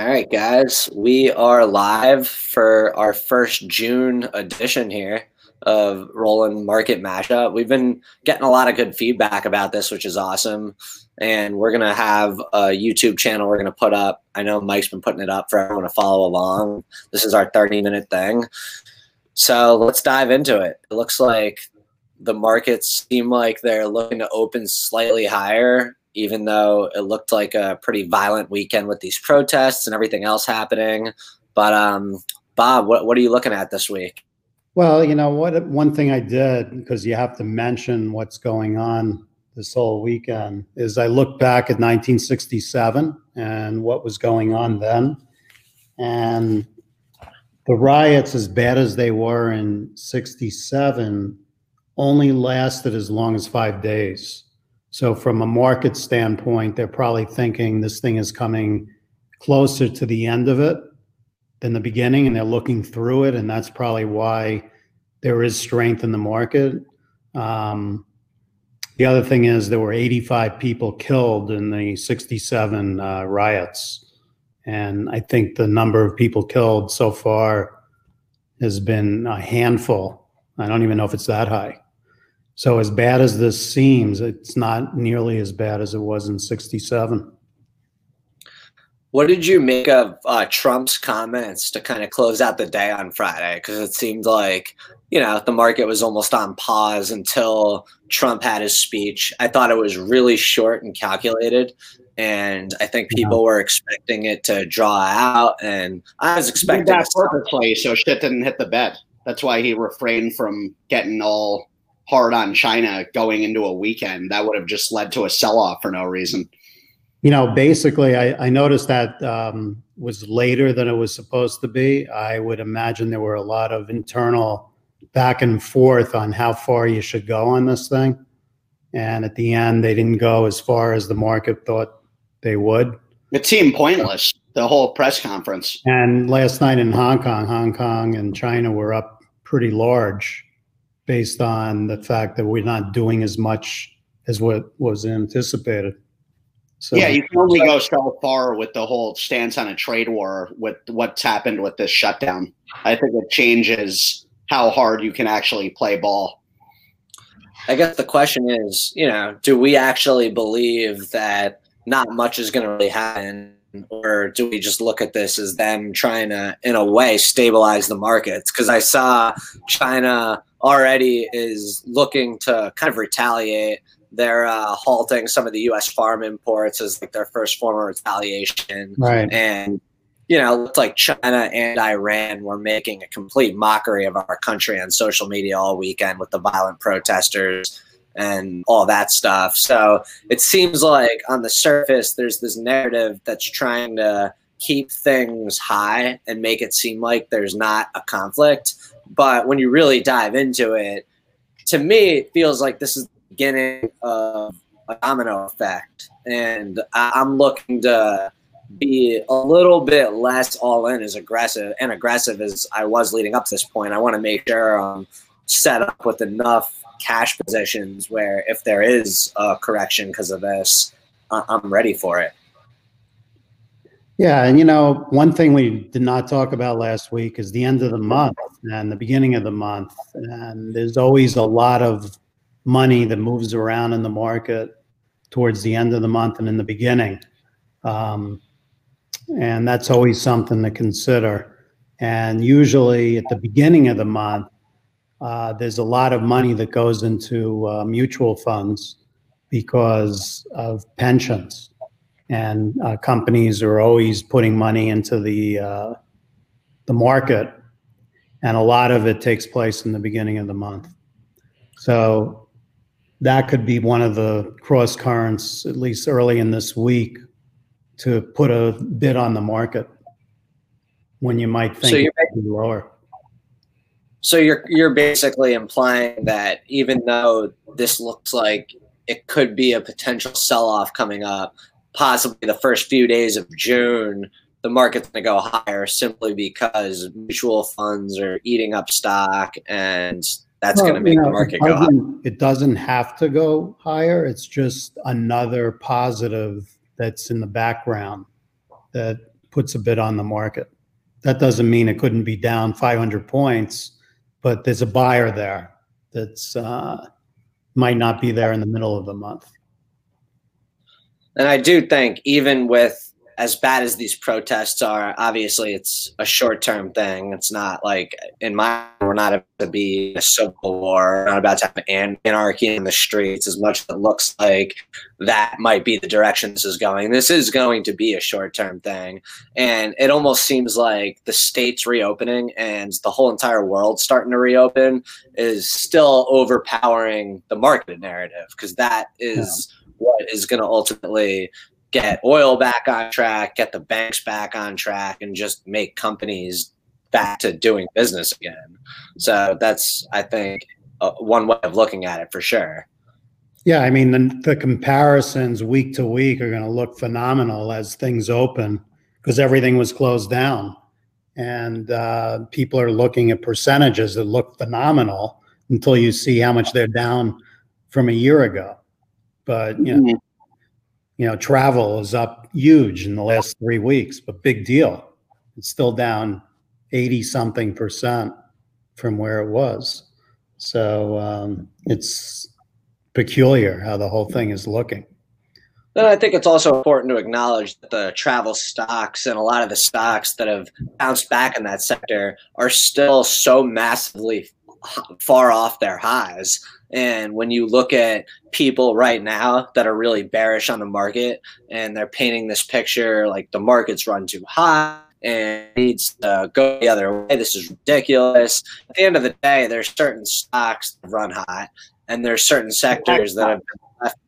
All right, guys, we are live for our first June edition here of Roland Market Mashup. We've been getting a lot of good feedback about this, which is awesome. And we're going to have a YouTube channel we're going to put up. I know Mike's been putting it up for everyone to follow along. This is our 30 minute thing. So let's dive into it. It looks like the markets seem like they're looking to open slightly higher even though it looked like a pretty violent weekend with these protests and everything else happening. But um, Bob, what, what are you looking at this week? Well, you know what? One thing I did because you have to mention what's going on this whole weekend is I looked back at 1967 and what was going on then, and the riots, as bad as they were in '67, only lasted as long as five days. So from a market standpoint, they're probably thinking this thing is coming closer to the end of it than the beginning, and they're looking through it, and that's probably why there is strength in the market. Um, the other thing is there were 85 people killed in the 67 uh, riots, and I think the number of people killed so far has been a handful. I don't even know if it's that high. So as bad as this seems, it's not nearly as bad as it was in 67. What did you make of uh, Trump's comments to kind of close out the day on Friday? Because it seemed like, you know, the market was almost on pause until Trump had his speech. I thought it was really short and calculated. And I think people yeah. were expecting it to draw out. And I was expecting that purposely so shit didn't hit the bed. That's why he refrained from getting all hard on China going into a weekend. That would have just led to a sell off for no reason. You know, basically, I, I noticed that um, was later than it was supposed to be. I would imagine there were a lot of internal back and forth on how far you should go on this thing. And at the end, they didn't go as far as the market thought they would. It seemed pointless, the whole press conference. And last night in Hong Kong, Hong Kong and China were up pretty large based on the fact that we're not doing as much as what was anticipated. So, yeah, you can only go so far with the whole stance on a trade war with what's happened with this shutdown. I think it changes how hard you can actually play ball. I guess the question is, you know, do we actually believe that not much is going to really happen or do we just look at this as them trying to in a way stabilize the markets? Because i saw china already is looking to kind of retaliate. They're uh, halting some of the us farm imports as like their first form of retaliation. Right. And you know it looked like china and iran were making a complete mockery of our country on social media all weekend with the violent protesters and all that stuff. So it seems like on the surface, there's this narrative that's trying to keep things high and make it seem like there's not a conflict. But when you really dive into it, to me, it feels like this is the beginning of a domino effect. And I'm looking to be a little bit less all in as aggressive and aggressive as I was leading up to this point. I want to make sure I'm set up with enough cash positions where if there is a correction because of this, I'm ready for it. Yeah, and you know, one thing we did not talk about last week is the end of the month and the beginning of the month. And there's always a lot of money that moves around in the market towards the end of the month and in the beginning. Um, and that's always something to consider. And usually at the beginning of the month, uh, there's a lot of money that goes into uh, mutual funds because of pensions, and uh, companies are always putting money into the uh, the market, and a lot of it takes place in the beginning of the month. So that could be one of the cross currents, at least early in this week, to put a bid on the market when you might think so it would be lower. So you're you're basically implying that even though this looks like it could be a potential sell-off coming up, possibly the first few days of June, the market's going to go higher simply because mutual funds are eating up stock and that's well, going to make you know, the market go up. It doesn't have to go higher. It's just another positive that's in the background that puts a bid on the market. That doesn't mean it couldn't be down 500 points, but there's a buyer there that's uh, might not be there in the middle of the month. And I do think even with as bad as these protests are, obviously it's a short term thing. It's not like in my we're not about to be a civil war, we're not about to have anarchy in the streets as much as it looks like that might be the direction this is going. This is going to be a short term thing. And it almost seems like the states reopening and the whole entire world starting to reopen is still overpowering the market narrative because that is yeah. what is going to ultimately get oil back on track, get the banks back on track, and just make companies back to doing business again. So that's, I think, uh, one way of looking at it for sure. Yeah, I mean, the, the comparisons week to week are going to look phenomenal as things open because everything was closed down. And uh, people are looking at percentages that look phenomenal until you see how much they're down from a year ago. But, you know, mm-hmm you know, travel is up huge in the last three weeks, but big deal. It's still down 80 something percent from where it was. So um, it's peculiar how the whole thing is looking. Then I think it's also important to acknowledge that the travel stocks and a lot of the stocks that have bounced back in that sector are still so massively far off their highs and when you look at people right now that are really bearish on the market and they're painting this picture like the market's run too high and needs to go the other way, this is ridiculous. At the end of the day, there's certain stocks that run hot and there's certain sectors that have been left.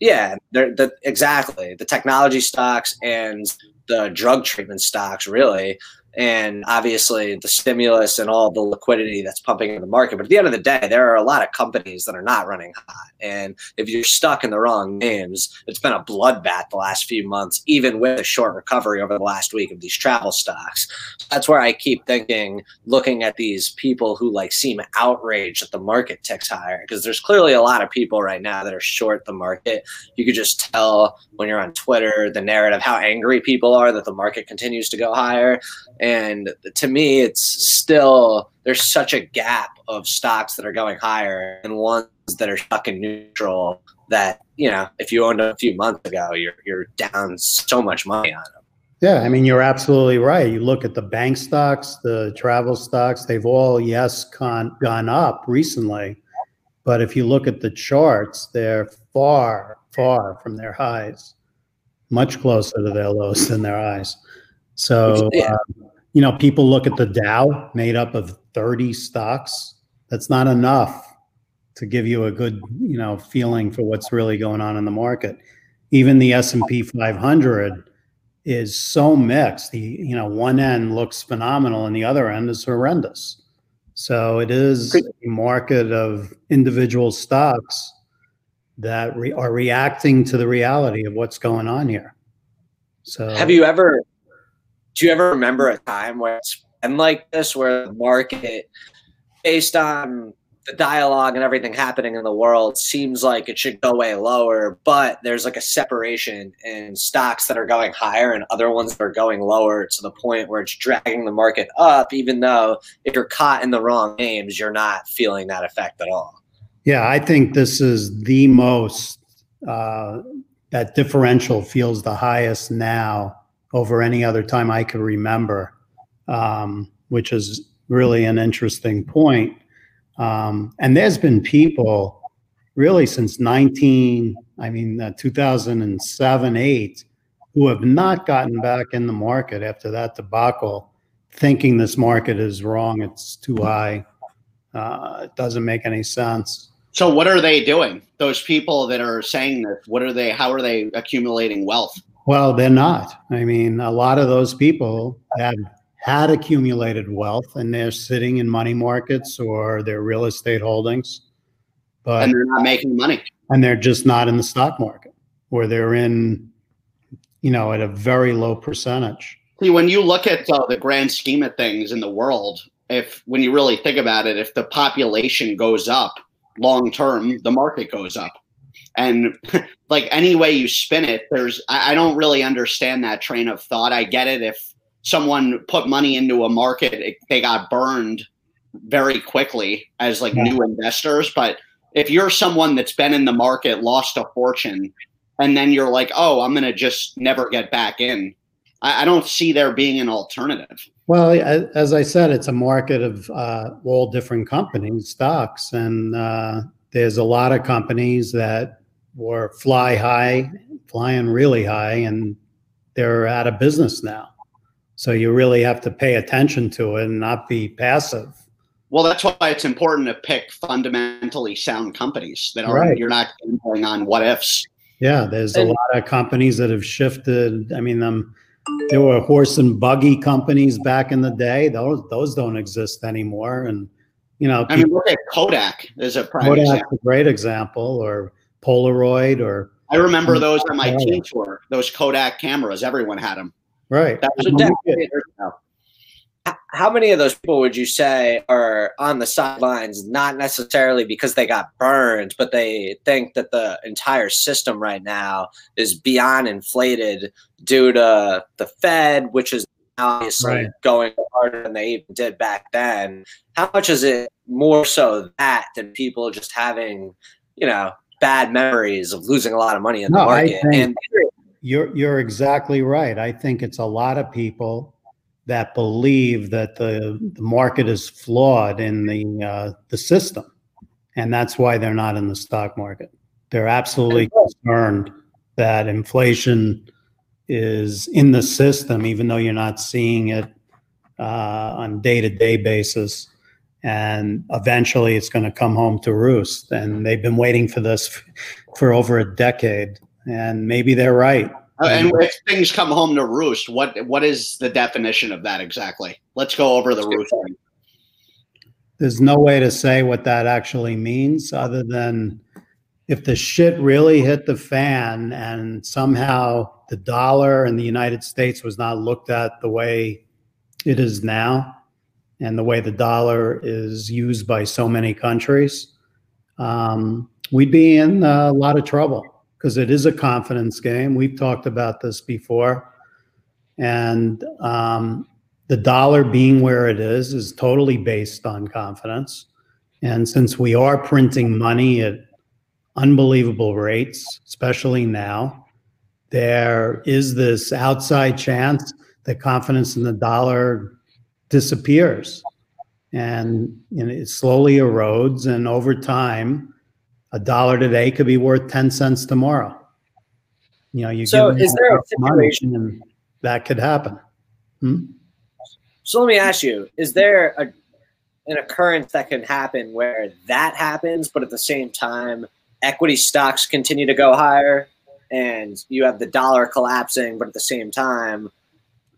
Yeah, they're the, exactly the technology stocks and the drug treatment stocks really and obviously the stimulus and all the liquidity that's pumping in the market. But at the end of the day, there are a lot of companies that are not running hot. And if you're stuck in the wrong names, it's been a bloodbath the last few months, even with a short recovery over the last week of these travel stocks. That's where I keep thinking, looking at these people who like seem outraged that the market ticks higher, because there's clearly a lot of people right now that are short the market. You could just tell when you're on Twitter, the narrative, how angry people are that the market continues to go higher. And to me, it's still there's such a gap of stocks that are going higher and ones that are stuck in neutral that you know if you owned a few months ago, you're you're down so much money on them. Yeah, I mean you're absolutely right. You look at the bank stocks, the travel stocks; they've all yes gone gone up recently, but if you look at the charts, they're far far from their highs, much closer to their lows than their highs. So. Yeah. Um, you know, people look at the Dow made up of 30 stocks. That's not enough to give you a good, you know, feeling for what's really going on in the market. Even the S&P 500 is so mixed. The, you know, one end looks phenomenal and the other end is horrendous. So it is a market of individual stocks that re- are reacting to the reality of what's going on here. So have you ever do you ever remember a time where it's been like this, where the market, based on the dialogue and everything happening in the world, seems like it should go way lower, but there's like a separation in stocks that are going higher and other ones that are going lower to the point where it's dragging the market up, even though if you're caught in the wrong names, you're not feeling that effect at all. Yeah, I think this is the most, uh, that differential feels the highest now over any other time I could remember, um, which is really an interesting point. Um, and there's been people really since 19, I mean, uh, 2007, 8, who have not gotten back in the market after that debacle, thinking this market is wrong, it's too high, uh, it doesn't make any sense. So, what are they doing? Those people that are saying this, what are they, how are they accumulating wealth? Well, they're not. I mean, a lot of those people have had accumulated wealth and they're sitting in money markets or their real estate holdings. But and they're not making money. And they're just not in the stock market or they're in, you know, at a very low percentage. See, when you look at uh, the grand scheme of things in the world, if when you really think about it, if the population goes up long term, the market goes up And like any way you spin it, there's I, I don't really understand that train of thought. I get it if someone put money into a market, it, they got burned very quickly as like yeah. new investors. But if you're someone that's been in the market, lost a fortune, and then you're like, oh, I'm gonna just never get back in. I, I don't see there being an alternative. Well, as I said, it's a market of uh, all different companies, stocks, and uh, there's a lot of companies that were fly high, flying really high, and they're out of business now. So you really have to pay attention to it and not be passive. Well, that's why it's important to pick fundamentally sound companies that are right. you're not going on what ifs. Yeah, there's and, a lot of companies that have shifted. I mean, um, there were horse and buggy companies back in the day. Those those don't exist anymore. And you know, I mean, look at Kodak as a prime Kodak's example. a great example, or Polaroid, or I remember those on my team tour. Those Kodak cameras, everyone had them. Right. That was so how many of those people would you say are on the sidelines, not necessarily because they got burned, but they think that the entire system right now is beyond inflated due to the Fed, which is obviously right. going harder than they even did back then. How much is it more so that than people just having, you know, bad memories of losing a lot of money in the no, market? and you're you're exactly right. I think it's a lot of people that believe that the, the market is flawed in the uh, the system, and that's why they're not in the stock market. They're absolutely concerned that inflation is in the system, even though you're not seeing it uh, on day to day basis. And eventually, it's going to come home to roost. And they've been waiting for this for over a decade and maybe they're right. Uh, and if things come home to roost, what what is the definition of that exactly? Let's go over the roost. There's no way to say what that actually means, other than if the shit really hit the fan and somehow the dollar in the United States was not looked at the way it is now, and the way the dollar is used by so many countries, um, we'd be in a lot of trouble because it is a confidence game. We've talked about this before. And um, the dollar being where it is is totally based on confidence. And since we are printing money at unbelievable rates, especially now, there is this outside chance that confidence in the dollar disappears and know, it slowly erodes. And over time, a dollar today could be worth 10 cents tomorrow. You know, you so is there a situation and that could happen? Hmm? So let me ask you, is there a, an occurrence that can happen where that happens, but at the same time, equity stocks continue to go higher and you have the dollar collapsing, but at the same time,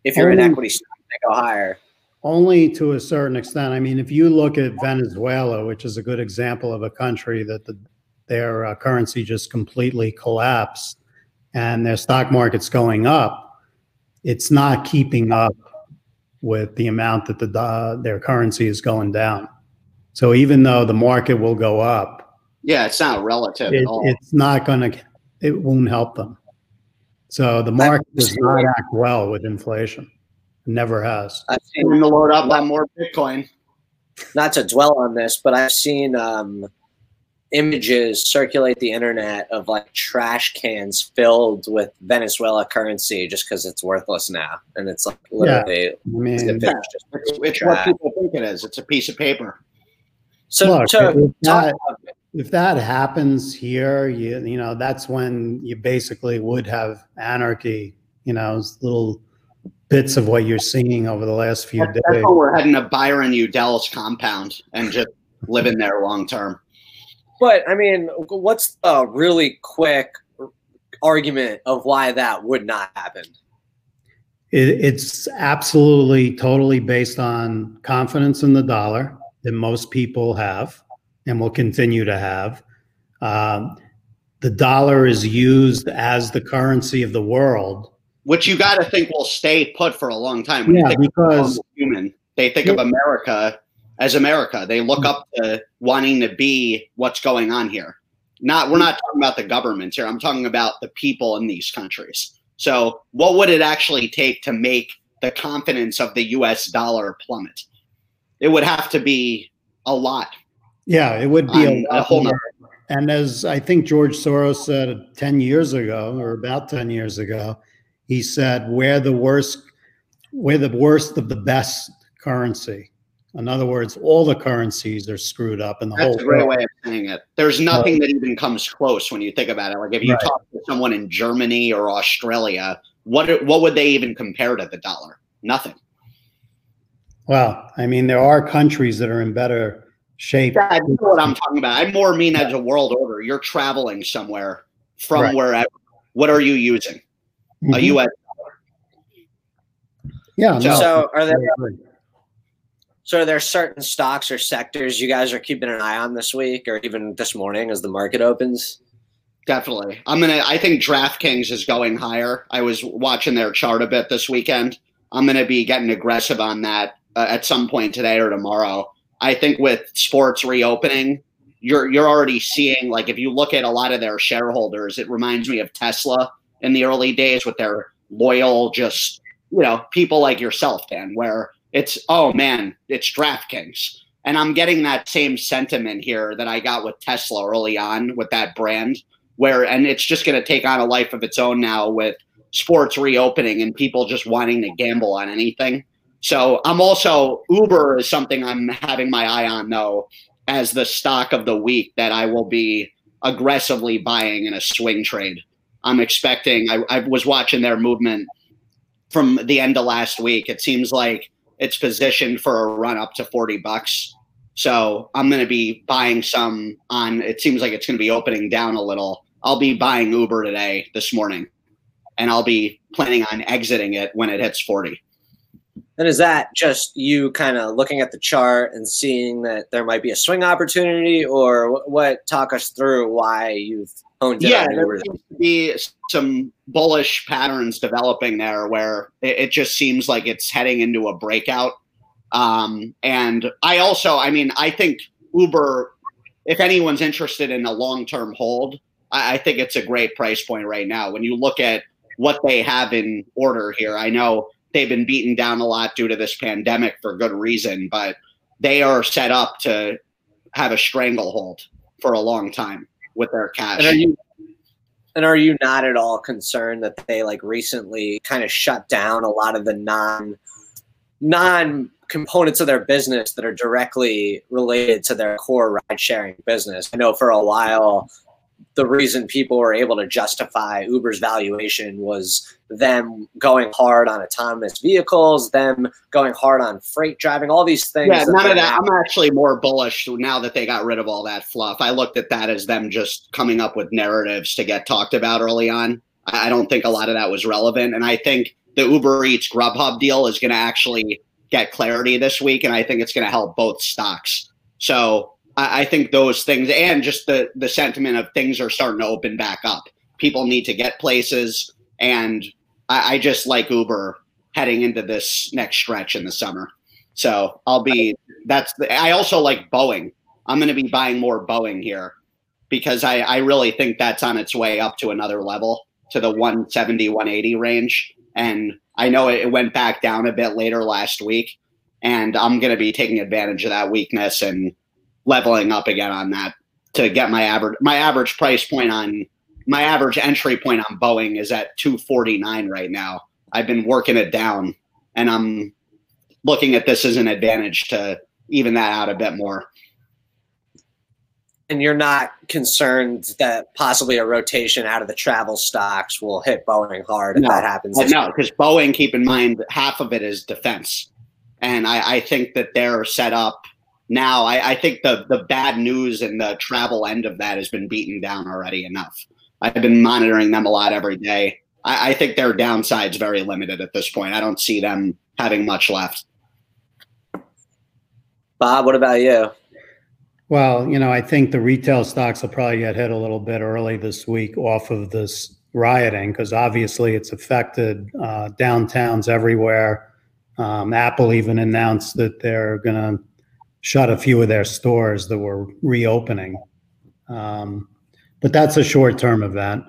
if you're in equity stocks, they go higher. Only to a certain extent. I mean, if you look at Venezuela, which is a good example of a country that the their uh, currency just completely collapsed and their stock market's going up, it's not keeping up with the amount that the uh, their currency is going down. So even though the market will go up, yeah, it's not relative it, at all. It's not going to. It won't help them. So the market does not act well with inflation. Never has. I've seen them load up on more Bitcoin. Not to dwell on this, but I've seen um, images circulate the internet of like trash cans filled with Venezuela currency just because it's worthless now, and it's like literally yeah, I mean, it's, yeah, it's, it's what people think it is. It's a piece of paper. So, Look, if, that, if that happens here, you you know that's when you basically would have anarchy. You know, little bits of what you're seeing over the last few that's, days. That's we're heading to Byron Udell's compound and just living there long term. But I mean, what's a really quick argument of why that would not happen? It, it's absolutely totally based on confidence in the dollar that most people have and will continue to have. Um, the dollar is used as the currency of the world, which you got to think will stay put for a long time. When yeah, because human, they think yeah. of America as America. They look hmm. up to wanting to be what's going on here. Not we're not talking about the governments here. I'm talking about the people in these countries. So, what would it actually take to make the confidence of the US dollar plummet? It would have to be a lot. Yeah, it would be a, a whole more. And as I think George Soros said 10 years ago, or about 10 years ago, he said, we're the worst, we're the worst of the best currency. In other words, all the currencies are screwed up in the That's whole That's a great world. way of saying it. There's nothing uh, that even comes close when you think about it. Like if you right. talk to someone in Germany or Australia, what what would they even compare to the dollar? Nothing. Well, I mean, there are countries that are in better shape. Yeah, I know what I'm talking about. I more mean as a world order. You're traveling somewhere from right. wherever. What are you using? Mm-hmm. A U.S. dollar. Yeah. So, no, so are there? So are there certain stocks or sectors you guys are keeping an eye on this week, or even this morning as the market opens? Definitely. I'm gonna. I think DraftKings is going higher. I was watching their chart a bit this weekend. I'm gonna be getting aggressive on that uh, at some point today or tomorrow. I think with sports reopening, you're you're already seeing like if you look at a lot of their shareholders, it reminds me of Tesla in the early days with their loyal, just you know, people like yourself, Dan, where it's oh man, it's DraftKings. And I'm getting that same sentiment here that I got with Tesla early on with that brand, where and it's just going to take on a life of its own now with sports reopening and people just wanting to gamble on anything. So I'm also Uber is something I'm having my eye on though as the stock of the week that I will be aggressively buying in a swing trade. I'm expecting. I, I was watching their movement from the end of last week. It seems like it's positioned for a run up to 40 bucks. So I'm going to be buying some on, it seems like it's going to be opening down a little. I'll be buying Uber today, this morning, and I'll be planning on exiting it when it hits 40. And is that just you kind of looking at the chart and seeing that there might be a swing opportunity, or what? talk us through why you've it? Yeah, there seems to be some bullish patterns developing there, where it, it just seems like it's heading into a breakout. Um, and I also, I mean, I think Uber, if anyone's interested in a long-term hold, I, I think it's a great price point right now. When you look at what they have in order here, I know they've been beaten down a lot due to this pandemic for good reason, but they are set up to have a stranglehold for a long time with their cash. And are you and are you not at all concerned that they like recently kind of shut down a lot of the non non components of their business that are directly related to their core ride sharing business? I know for a while the reason people were able to justify Uber's valuation was them going hard on autonomous vehicles, them going hard on freight driving, all these things. Yeah, none of that. I'm actually more bullish now that they got rid of all that fluff. I looked at that as them just coming up with narratives to get talked about early on. I don't think a lot of that was relevant. And I think the Uber Eats Grubhub deal is going to actually get clarity this week. And I think it's going to help both stocks. So I, I think those things and just the, the sentiment of things are starting to open back up. People need to get places. And I, I just like Uber heading into this next stretch in the summer. So I'll be that's the, I also like Boeing. I'm going to be buying more Boeing here because I, I really think that's on its way up to another level to the 170, 180 range. And I know it, it went back down a bit later last week. And I'm going to be taking advantage of that weakness and leveling up again on that to get my average my average price point on my average entry point on Boeing is at 249 right now. I've been working it down and I'm looking at this as an advantage to even that out a bit more. And you're not concerned that possibly a rotation out of the travel stocks will hit Boeing hard if no, that happens? No, because Boeing, keep in mind, half of it is defense. And I, I think that they're set up now. I, I think the, the bad news and the travel end of that has been beaten down already enough. I've been monitoring them a lot every day. I, I think their downside's very limited at this point. I don't see them having much left. Bob, what about you? Well, you know, I think the retail stocks will probably get hit a little bit early this week off of this rioting because obviously it's affected uh, downtowns everywhere. Um, Apple even announced that they're going to shut a few of their stores that were reopening. Um, but that's a short term event.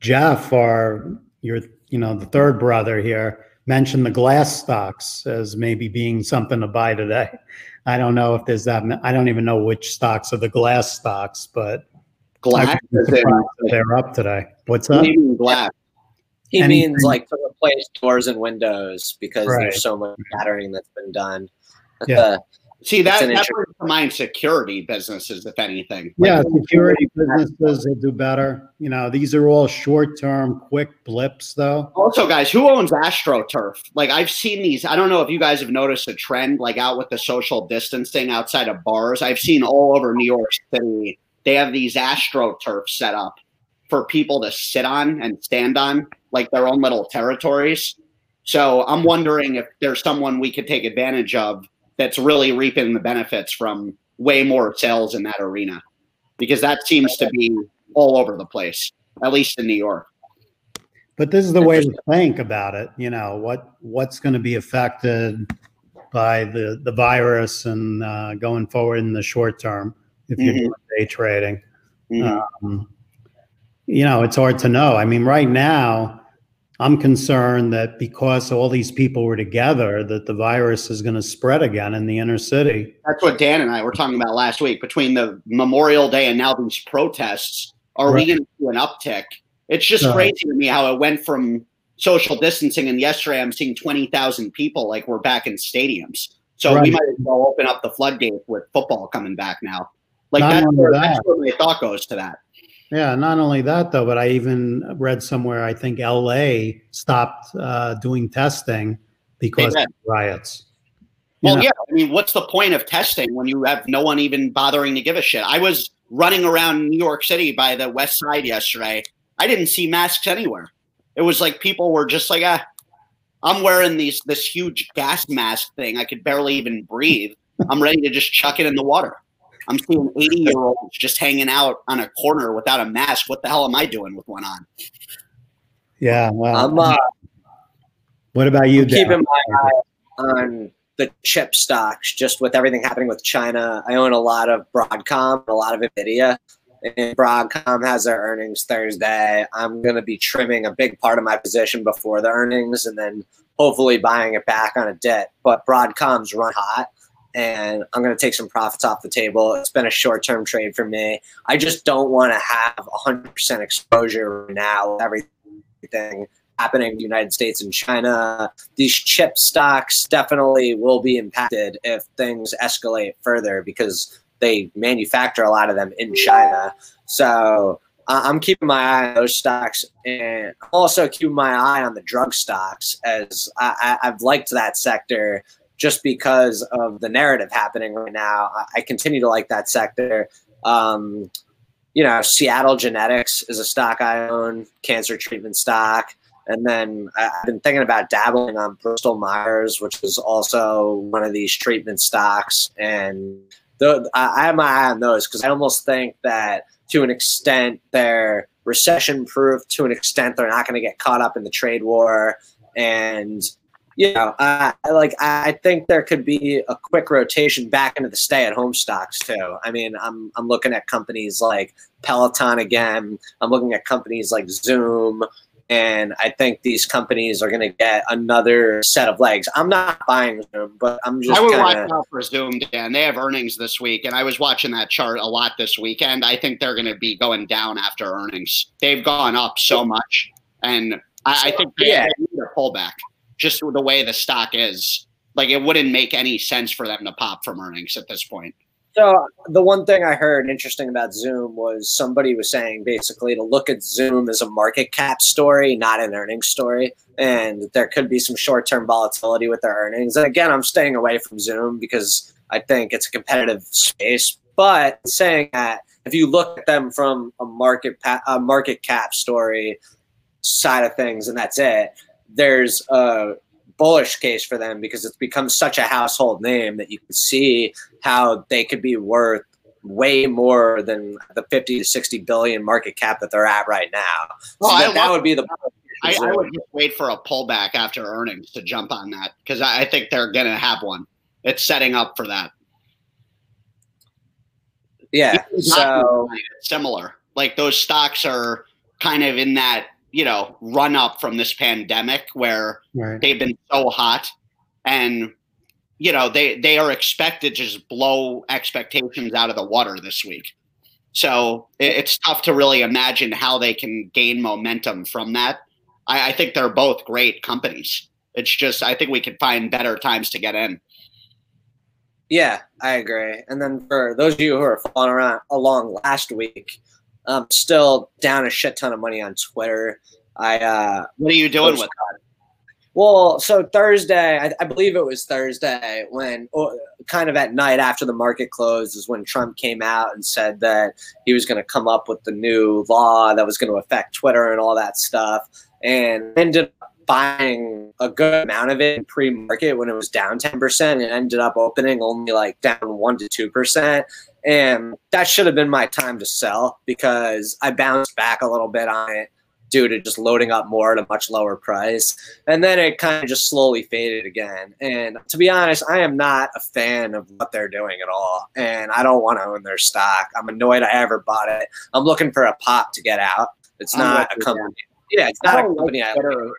Jeff, our your you know the third brother here, mentioned the glass stocks as maybe being something to buy today. I don't know if there's that. I don't even know which stocks are the glass stocks, but glass they're up today. What's up? Glass. He Anything. means like to replace doors and windows because right. there's so much battering that's been done. Yeah. See that that brings to mind security businesses, if anything. Like, yeah, security businesses will do better. You know, these are all short-term, quick blips, though. Also, guys, who owns AstroTurf? Like, I've seen these. I don't know if you guys have noticed a trend, like out with the social distancing outside of bars. I've seen all over New York City. They have these AstroTurf set up for people to sit on and stand on, like their own little territories. So I'm wondering if there's someone we could take advantage of that's really reaping the benefits from way more sales in that arena because that seems to be all over the place, at least in New York. But this is the way to think about it. You know what what's going to be affected by the the virus and uh, going forward in the short term if you're mm-hmm. doing day trading. Mm-hmm. Um, you know, it's hard to know. I mean, right now, I'm concerned that because all these people were together, that the virus is going to spread again in the inner city. That's what Dan and I were talking about last week. Between the Memorial Day and now these protests, are right. we going to see an uptick? It's just crazy to me how it went from social distancing, and yesterday I'm seeing twenty thousand people like we're back in stadiums. So right. we might as well open up the floodgates with football coming back now. Like that's where, that. that's where my thought goes to that. Yeah, not only that though, but I even read somewhere I think LA stopped uh, doing testing because of riots. well, know? yeah. I mean, what's the point of testing when you have no one even bothering to give a shit? I was running around New York City by the West Side yesterday. I didn't see masks anywhere. It was like people were just like, ah, I'm wearing these this huge gas mask thing. I could barely even breathe. I'm ready to just chuck it in the water. I'm seeing 80 year olds just hanging out on a corner without a mask. What the hell am I doing with one on? Yeah. Well, I'm, uh, what about you? keeping my eye on the chip stocks, just with everything happening with China. I own a lot of Broadcom, a lot of Nvidia. And Broadcom has their earnings Thursday. I'm going to be trimming a big part of my position before the earnings and then hopefully buying it back on a dip. But Broadcom's run hot and I'm going to take some profits off the table. It's been a short term trade for me. I just don't want to have 100% exposure now with everything happening in the United States and China. These chip stocks definitely will be impacted if things escalate further because they manufacture a lot of them in China. So I'm keeping my eye on those stocks and also keeping my eye on the drug stocks as I, have liked that sector just because of the narrative happening right now. I, continue to like that sector. Um, you know, Seattle Genetics is a stock I own, cancer treatment stock. And then I've been thinking about dabbling on Bristol Myers, which is also one of these treatment stocks. And I have my eye on those because I almost think that to an extent they're recession proof, to an extent they're not going to get caught up in the trade war. And you know, I like I think there could be a quick rotation back into the stay-at-home stocks too. I mean, I'm I'm looking at companies like Peloton again. I'm looking at companies like Zoom, and I think these companies are going to get another set of legs. I'm not buying Zoom, but I'm just. I would kinda... watch out for Zoom, Dan. They have earnings this week, and I was watching that chart a lot this weekend. I think they're going to be going down after earnings. They've gone up so much, and I, I think they, yeah. need a pullback just the way the stock is, like it wouldn't make any sense for them to pop from earnings at this point. So the one thing I heard interesting about Zoom was somebody was saying basically to look at Zoom as a market cap story, not an earnings story, and there could be some short term volatility with their earnings. And again, I'm staying away from Zoom because I think it's a competitive space. But saying that, if you look at them from a market a market cap story side of things, and that's it, there's a bullish case for them because it's become such a household name that you can see how they could be worth way more than the 50 to 60 billion market cap that they're at right now. Well, so that, that, would be the. I, I, would just wait for a pullback after earnings to jump on that because I, I think they're going to have one. It's setting up for that. Yeah. So similar. Like those stocks are kind of in that you know run up from this pandemic where Right. they've been so hot and you know they they are expected to just blow expectations out of the water this week so it, it's tough to really imagine how they can gain momentum from that I, I think they're both great companies it's just i think we could find better times to get in Yeah, I agree. And then for those of you who are following around along last week, I'm still down a shit ton of money on Twitter. I uh what are you doing with that? well, so Thursday, I, I believe it was Thursday when, or kind of at night after the market closed, is when Trump came out and said that he was going to come up with the new law that was going to affect Twitter and all that stuff, and ended up buying a good amount of it pre-market when it was down 10% and ended up opening only like down 1 to 2% and that should have been my time to sell because I bounced back a little bit on it due to just loading up more at a much lower price. And then it kind of just slowly faded again. And to be honest, I am not a fan of what they're doing at all. And I don't want to own their stock. I'm annoyed I ever bought it. I'm looking for a pop to get out. It's not a company. Yeah, it's not a don't like company I.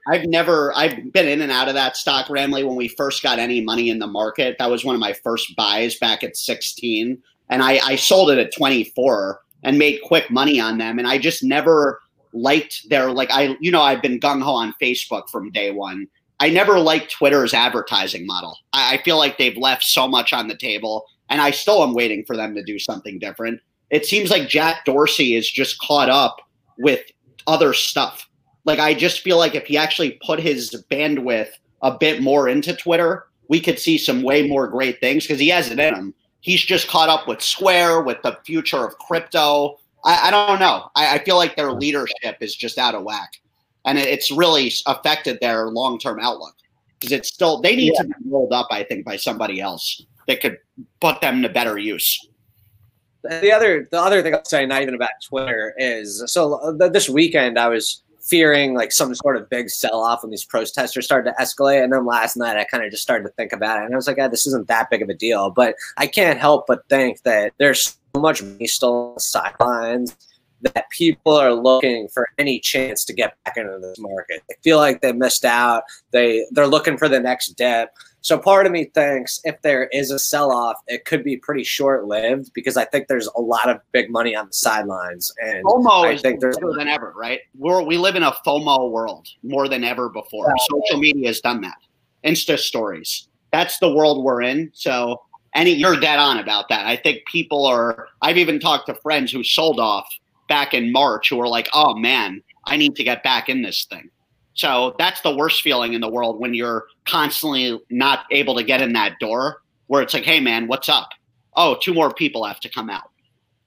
I've never, I've been in and out of that stock, Ramley, when we first got any money in the market. That was one of my first buys back at 16. And I, I sold it at 24 and made quick money on them. And I just never liked their, like, I, you know, I've been gung ho on Facebook from day one. I never liked Twitter's advertising model. I, I feel like they've left so much on the table. And I still am waiting for them to do something different. It seems like Jack Dorsey is just caught up with other stuff. Like I just feel like if he actually put his bandwidth a bit more into Twitter, we could see some way more great things because he has it in him. He's just caught up with Square, with the future of crypto. I, I don't know. I, I, feel like their leadership is just out of whack, and it, it's really affected their long term outlook because it's still they need yeah. to be rolled up. I think by somebody else that could put them to better use. The other, the other thing I'll say, not even about Twitter, is so uh, this weekend I was fearing like some sort of big sell off when these protesters started to escalate. And then last night I kind of just started to think about it and I was like, oh, this isn't that big of a deal. But I can't help but think that there's so much money still on the sidelines that people are looking for any chance to get back into this market. They feel like they missed out. They they're looking for the next dip. So part of me thinks if there is a sell-off, it could be pretty short-lived because I think there's a lot of big money on the sidelines, and FOMO I is think there's bigger than ever, right? We're, we live in a FOMO world more than ever before. Yeah. Social media has done that. Insta stories. That's the world we're in. So any you're dead on about that. I think people are. I've even talked to friends who sold off back in March who are like, "Oh man, I need to get back in this thing." So that's the worst feeling in the world when you're constantly not able to get in that door where it's like, hey, man, what's up? Oh, two more people have to come out.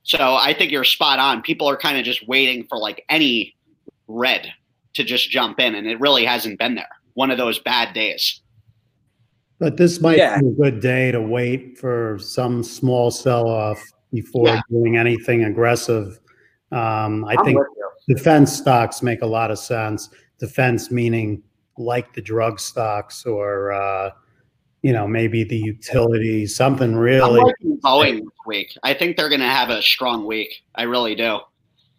So I think you're spot on. People are kind of just waiting for like any red to just jump in, and it really hasn't been there. One of those bad days. But this might Yeah. be a good day to wait for some small sell off before Yeah. doing anything aggressive. Um, I I'm think defense stocks make a lot of sense. Defense meaning like the drug stocks or uh, you know maybe the utilities, something I'm really Boeing this week. I think they're going to have a strong week. I really do.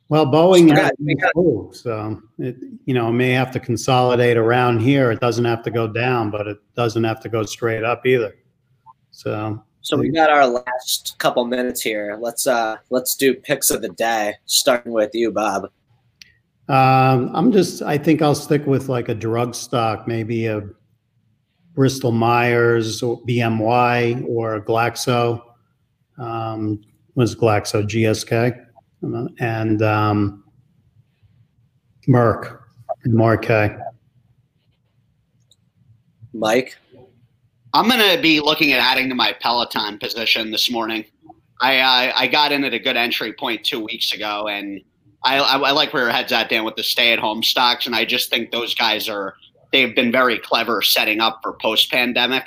well. Boeing, Yeah, has too, so it you know may have to consolidate around here. It doesn't have to go down, but it doesn't have to go straight up either. So So we got our last couple minutes here. Let's uh let's do picks of the day, starting with you, Bob. Um, I'm just, I think I'll stick with like a drug stock, maybe a Bristol Myers or BMY or Glaxo. Um, was Glaxo GSK and um, Merck and Marquet. Mike. I'm going to be looking at adding to my Peloton position this morning. I uh, I got in at a good entry point two weeks ago, and I, I, I like where your head's at, Dan, with the stay-at-home stocks, and I just think those guys are they've been very clever setting up for post-pandemic.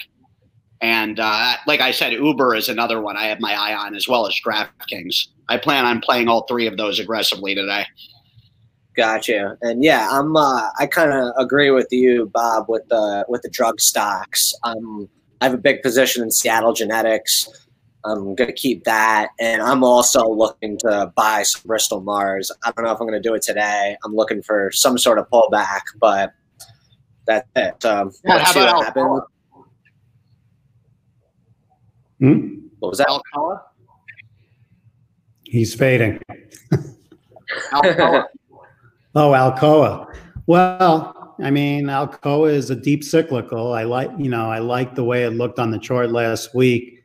And uh, like I said, Uber is another one I have my eye on, as well as DraftKings. I plan on playing all three of those aggressively today. Gotcha. And yeah, I'm uh I kind of agree with you, Bob, with the with the drug stocks. Um I have a big position in Seattle Genetics. I'm going to keep that. And I'm also looking to buy some Bristol Myers. I don't know if I'm going to do it today. I'm looking for some sort of pullback, but that's it. Um, Yeah, let's how see about what happens. Alcoa? Hmm? What was that? Alcoa? He's fading. Alcoa. Oh, Alcoa. Well, I mean, Alcoa is a deep cyclical. I like, you know, I like the way it looked on the chart last week.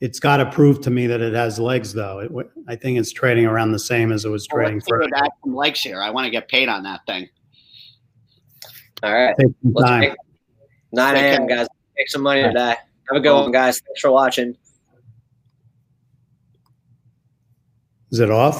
It's got to prove to me that it has legs, though. It, w- I think it's trading around the same as it was Well, trading let's for. what add some legs here. I want to get paid on that thing. All right. Take some Let's time. make 9 a.m. guys. Make some money today. Have a good one, guys. Thanks for watching. Is it off?